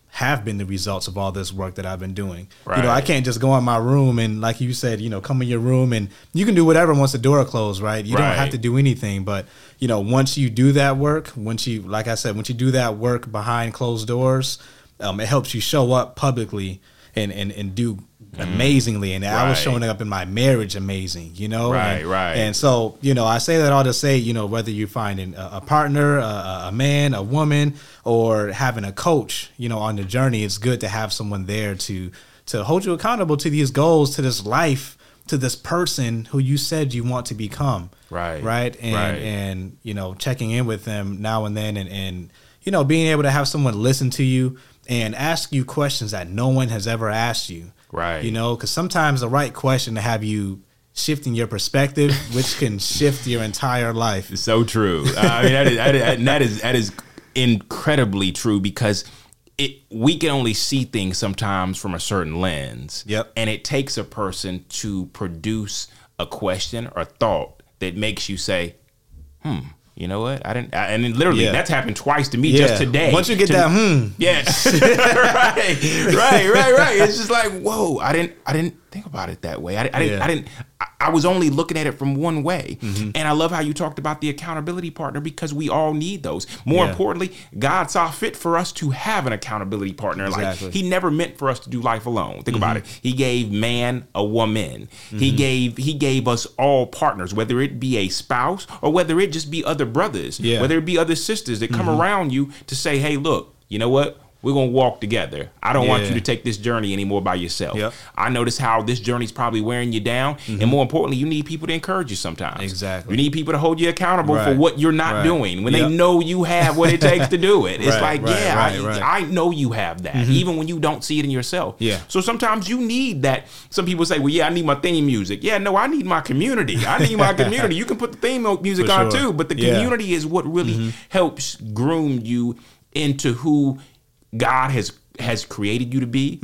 have been the results of all this work that I've been doing. You know, I can't just go in my room and, like you said, you know, come in your room and you can do whatever once the door closed, right? You don't have to do anything. But, you know, once you do that work, once you, like I said, once you do that work behind closed doors, um, it helps you show up publicly and, and, and do Mm. amazingly. And I was showing up in my marriage amazing, you know? Right, and, right. And so, you know, I say that all to say, you know, whether you're finding a, a partner, a, a man, a woman, or having a coach, you know, on the journey, it's good to have someone there to to hold you accountable to these goals, to this life, to this person who you said you want to become. Right, Right. And right. and you know, checking in with them now and then and, and you know, being able to have someone listen to you and ask you questions that no one has ever asked you. Right. You know, because sometimes the right question to have you shifting your perspective, which can shift your entire life. So true. I mean, that is, that is, that is that is incredibly true because it we can only see things sometimes from a certain lens. Yep. And it takes a person to produce a question or thought that makes you say, "Hmm, you know what? I didn't." I, and then literally, Yeah. that's happened twice to me Yeah. just today. Once you get To- that, hmm, yeah, right, right, right, right. It's just like, whoa! I didn't, I didn't think about it that way. I, I didn't, Yeah. I didn't. I, was only looking at it from one way. Mm-hmm. And I love how you talked about the accountability partner because we all need those. More Yeah. importantly, God saw fit for us to have an accountability partner. Exactly. Mm-hmm. Like He never meant for us to do life alone. Think about it. He gave man a woman. He Mm-hmm. gave He gave us all partners, whether it be a spouse or whether it just be other brothers, Yeah. whether it be other sisters that come around you to say, "Hey, look, you know what." We're gonna walk together. I don't want you to take this journey anymore by yourself. Yep. I notice how this journey's probably wearing you down, and more importantly, you need people to encourage you sometimes. Exactly. You need people to hold you accountable for what you're not Right. doing when Yep. they know you have what it takes to do it. It's Right, like, right, yeah, right, I, right. Mm-hmm. I know you have that, even when you don't see it in yourself. Yeah. So sometimes you need that. Some people say, well, yeah, I need my theme music. Yeah, no, I need my community. I need my community. You can put the theme music For on sure. too, but the Yeah. Mm-hmm. community is what really helps groom you into who God has has created you to be.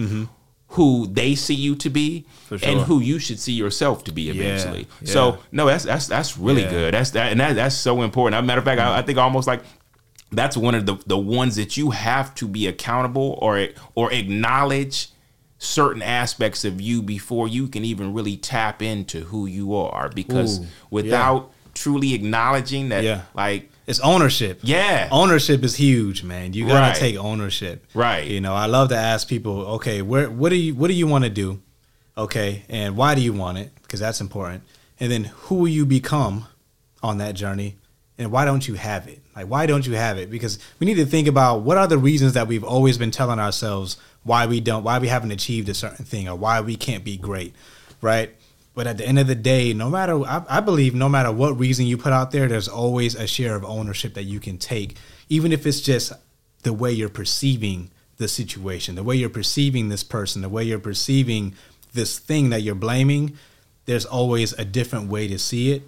Who they see you to be, Mm-hmm. And who you should see yourself to be eventually. yeah. So no, that's that's that's really Yeah. good. That's that, and that, that's so important. As a matter of fact, I, I think almost like that's one of the the ones that you have to be accountable or or acknowledge certain aspects of you before you can even really tap into who you are. Because Ooh, without truly acknowledging that, Yeah. like, it's ownership. yeah, Ownership is huge, man. You gotta Right. take ownership. Right. You know, I love to ask people, okay, where what do you what do you want to do? Okay, and why do you want it? Because that's important. And then who will you become on that journey? And why don't you have it? Like why don't you have it? Because we need to think about what are the reasons that we've always been telling ourselves why we don't why we haven't achieved a certain thing or why we can't be great. Right? But at the end of the day, no matter, I, I believe no matter what reason you put out there, there's always a share of ownership that you can take, even if it's just the way you're perceiving the situation, the way you're perceiving this person, the way you're perceiving this thing that you're blaming. There's always a different way to see it,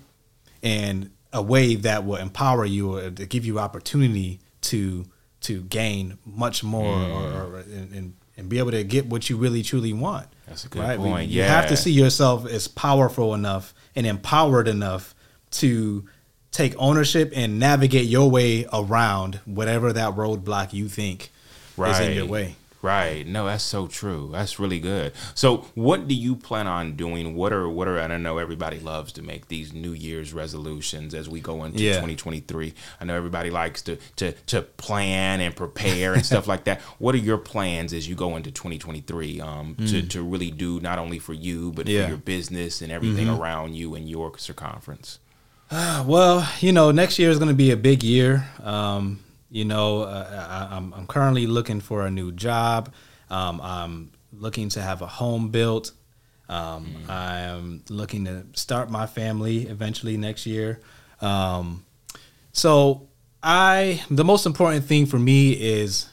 and a way that will empower you or to give you opportunity to to gain much more mm. or, or and, and, and be able to get what you really truly want. That's a good right? Point. You have to see yourself as powerful enough and empowered enough to take ownership and navigate your way around whatever that roadblock you think is in your way. Right. No, that's so true. That's really good. So, what do you plan on doing? What are what are and I know everybody loves to make these New Year's resolutions as we go into Yeah. 2023. I know everybody likes to to to plan and prepare and stuff like that. What are your plans as you go into 2023 um to to really do not only for you but Mm. Yeah. Mm-hmm. for your business and everything around you and your circumference? Well, you know, next year is going to be a big year. Um, you know, uh, I, I'm, I'm currently looking for a new job. Um, I'm looking to have a home built. Um, I am looking to start my family eventually next year. Um, so, I the most important thing for me is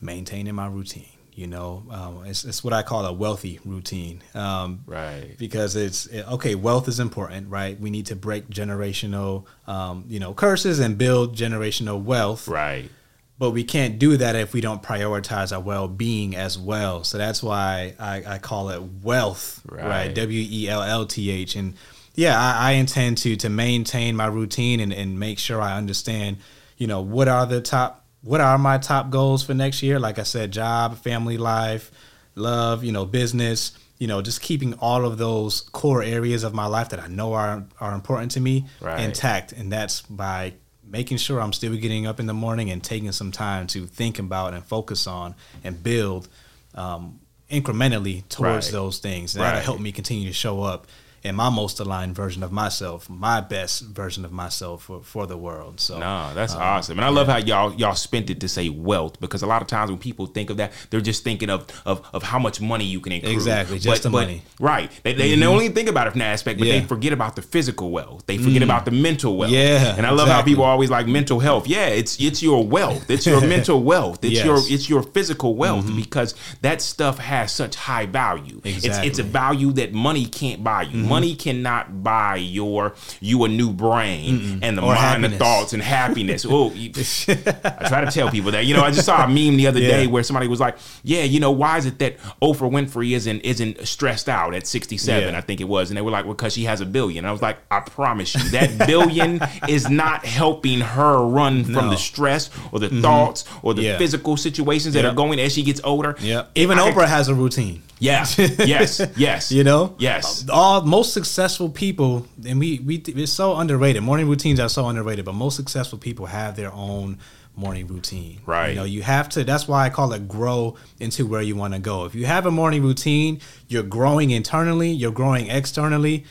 maintaining my routine. You know, um, it's, it's what I call a wellthy routine. Um, Right. because it's it- okay wealth is important right we need to break generational um, you know curses and build generational wealth Right. but we can't do that if we don't prioritize our well-being as well so that's why i, I call it wellth right, Right. w-e-l-l-t-h and yeah I, I intend to to maintain my routine and, and make sure i understand you know what are the top what are my top goals for next year like i said job family life love you know business you know just keeping all of those core areas of my life that i know are are important to me Right. intact and that's by making sure i'm still getting up in the morning and taking some time to think about and focus on and build um, incrementally towards Right. those things and that'll Right. help me continue to show up in my most aligned version of myself my best version of myself for, for the world so No, that's awesome, and I love how y'all y'all spent it to say wealth because a lot of times when people think of that, they're just thinking of of, of how much money you can accrue. Exactly, just the money. Mm-hmm. Right? They, they, and they only think about it from that aspect, but Yeah. they forget about the physical wealth. They forget about the mental wealth. Mm. Yeah, and I love how exactly. people always like mental health. Yeah, it's it's your wealth. It's your mental wealth. It's Yes. Mm-hmm. your it's your physical wealth because that stuff has such high value. It's it's a value that money can't buy you. Money cannot buy your you a new brain and the Or mind happiness. and thoughts and happiness. oh, I try to tell people that. You know, I just saw a meme the other Yeah. day where somebody was like, "Yeah, you know, why is it that Oprah Winfrey isn't isn't stressed out at 67? Yeah. I think it was." And they were like, "Well, because she has a billion. And I was like, "I promise you, that billion is not helping her run from No. Mm-hmm. the stress or the thoughts or the Yeah. physical situations that Yeah. are going as she gets older." Yeah. Even I- Oprah has a routine. Yeah. Yes. Yes. You know, Yes. All most successful people, and we we it's so underrated. Morning routines are so underrated, but most successful people have their own morning routine. Right. You know, you have to. That's why I call it grow into where you want to go. If you have a morning routine, you're growing internally, you're growing externally.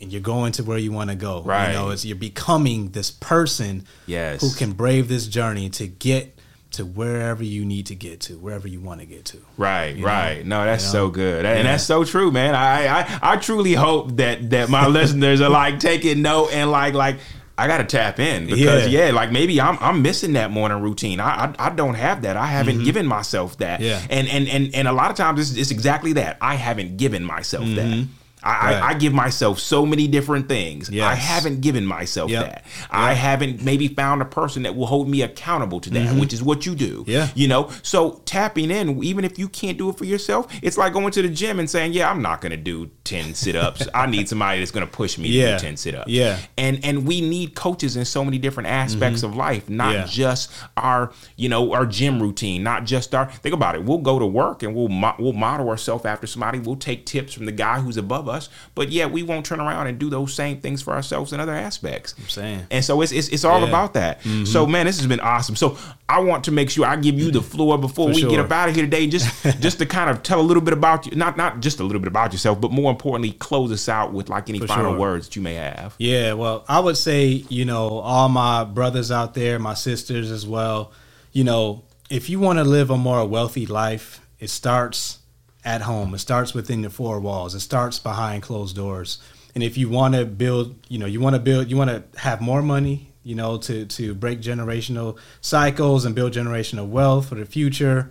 And you're going to where you want to go. Right. You know, it's you're becoming this person Yes. who can brave this journey to get to wherever you need to get to, wherever you want to get to. Right, You know? right. No, that's You so good, and Yeah. that's so true, man. I, I, I truly hope that that my listeners are like taking note and like, like I gotta tap in because Yeah. yeah, like maybe I'm I'm missing that morning routine. I I, I don't have that. I haven't given myself that. Mm-hmm. Yeah. and and and and a lot of times it's, it's exactly that. I haven't given myself that. I, Mm-hmm. Right. I, I give myself so many different things. I haven't given myself Yep. that. I haven't maybe found a person that will hold me accountable to that, which is what you do. Mm-hmm. Yeah. You know, so tapping in, even if you can't do it for yourself, it's like going to the gym and saying, "Yeah, I'm not going to do ten sit ups. I need somebody that's going to push me Yeah. to do ten sit ups." Yeah. and and we need coaches in so many different aspects of life, not Yeah. just our you know our gym routine, not just our. Think about it. We'll go to work and we'll mo- we'll model ourselves after somebody. We'll take tips from the guy who's above us, but yet we won't turn around and do those same things for ourselves in other aspects. I'm saying. and so it's it's, it's all Yeah. Mm-hmm. about that. So man, this has been awesome. So I want to make sure I give you the floor before For we get up out of here today, just just to kind of tell a little bit about you, not not just a little bit about yourself, but more importantly, close us out with like any For final sure. words that you may have. Yeah, well, I would say, you know, all my brothers out there, my sisters as well, you know, if you want to live a more wealthy life, it starts at home. It starts within the four walls. It starts behind closed doors. And if you want to build, you know, you want to build, you want to have more money, you know, to to break generational cycles and build generational wealth for the future,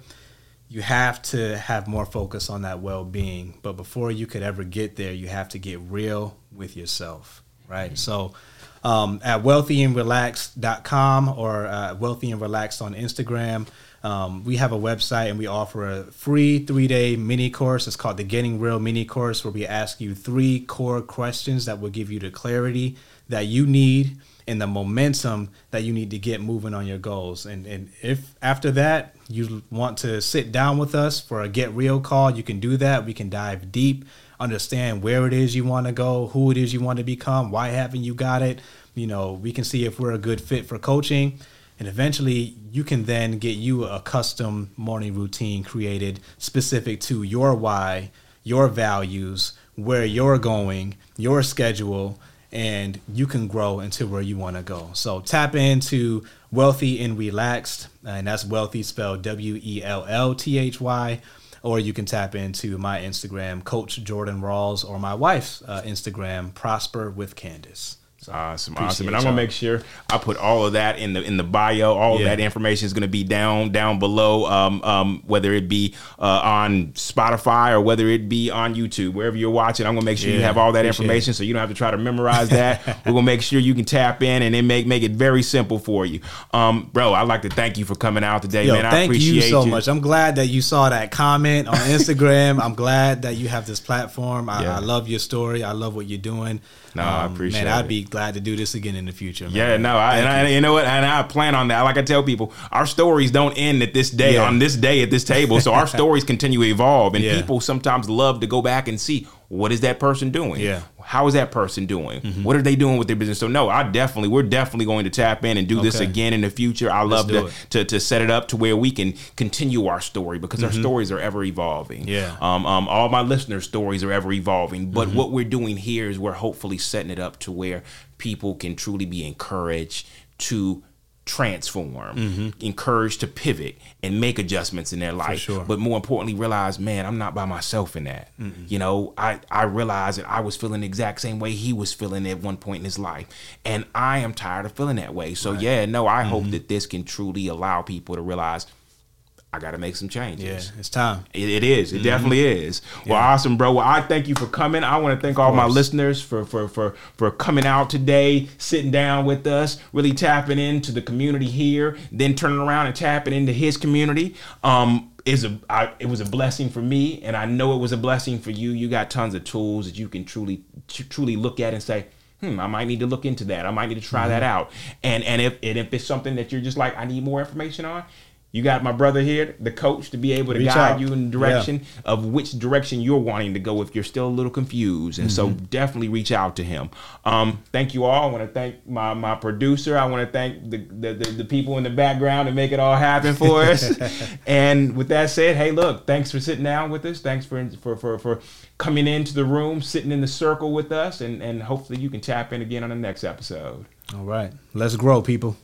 you have to have more focus on that well-being. But before you could ever get there you have to get real with yourself right? So um, at wellthyandrelaxed.com or uh, Wellthy and Relaxed on instagram um, we have a website and we offer a free three-day mini course. It's called the getting real mini course where we ask you three core questions that will give you the clarity that you need and the momentum that you need to get moving on your goals. And and if after that you want to sit down with us for a get real call, you can do that. We can dive deep, understand where it is you want to go, who it is you want to become, why haven't you got it? You know, we can see if we're a good fit for coaching. And eventually you can then get you a custom morning routine created specific to your why, your values, where you're going, your schedule, and you can grow into where you want to go. So tap into Wellthy and Relaxed, and that's Wellthy spelled W E L L T H Y. Or you can tap into my Instagram, Coach Jordan Rawls, or my wife's uh, Instagram, Prosper with Candace. So, Awesome, appreciate awesome, and I'm gonna make sure I put all of that in the in the bio. All Yeah. that information is gonna be down down below. Um, um, whether it be uh, on Spotify or whether it be on YouTube, wherever you're watching, I'm gonna make sure you have all that information, so you don't have to try to memorize that. We're gonna make sure you can tap in and then make make it very simple for you. Um, bro, I'd like to thank you for coming out today, Yo, man. I thank appreciate you so much. I'm glad that you saw that comment on Instagram. I'm glad that you have this platform. I, Yeah. I love your story. I love what you're doing. Um, No, I appreciate Man, I'd be glad to do this again in the future. Man. Yeah, no, I, and I, you know what, and I plan on that. Like I tell people, our stories don't end at this day Yeah. on this day at this table. So our stories continue to evolve, and Yeah. people sometimes love to go back and see what is that person doing. Yeah. Mm-hmm. how is that person doing? What are they doing with their business? So no, I definitely, we're definitely going to tap in and do this again in the future. I love to, to to set it up to where we can continue our story because our stories are ever evolving. Mm-hmm. Yeah. Um, um, all my listeners' stories are ever evolving, but Mm-hmm. what we're doing here is we're hopefully setting it up to where people can truly be encouraged to transform, mm-hmm. encouraged to pivot and make adjustments in their life. sure. But more importantly, realize, man, I'm not by myself in that. You know, I I realized that I was feeling the exact same way he was feeling at one point in his life, and I am tired of feeling that way. So yeah, no, I hope mm-hmm. that this can truly allow people to realize. I got to make some changes. Yeah, it's time. It, it is. It mm-hmm. definitely is. Well, yeah. awesome, bro. Well, I thank you for coming. I want to thank all my listeners for for for for coming out today, sitting down with us, really tapping into the community here, then turning around and tapping into his community. Um, is a I, it was a blessing for me, and I know it was a blessing for you. You got tons of tools that you can truly truly look at and say, hmm, I might need to look into that. I might need to try mm-hmm. that out. And and if and if it's something that you're just like, I need more information on, you got my brother here, the coach, to be able to Reach guide out. you in the direction yeah. of which direction you're wanting to go if you're still a little confused. And mm-hmm. so definitely reach out to him. Um, thank you all. I want to thank my, my producer. I want to thank the, the, the, the, people in the background to make it all happen for us. and with that said, hey, look, thanks for sitting down with us. Thanks for, for, for, for coming into the room, sitting in the circle with us. And, and hopefully you can tap in again on the next episode. All right. Let's grow, people.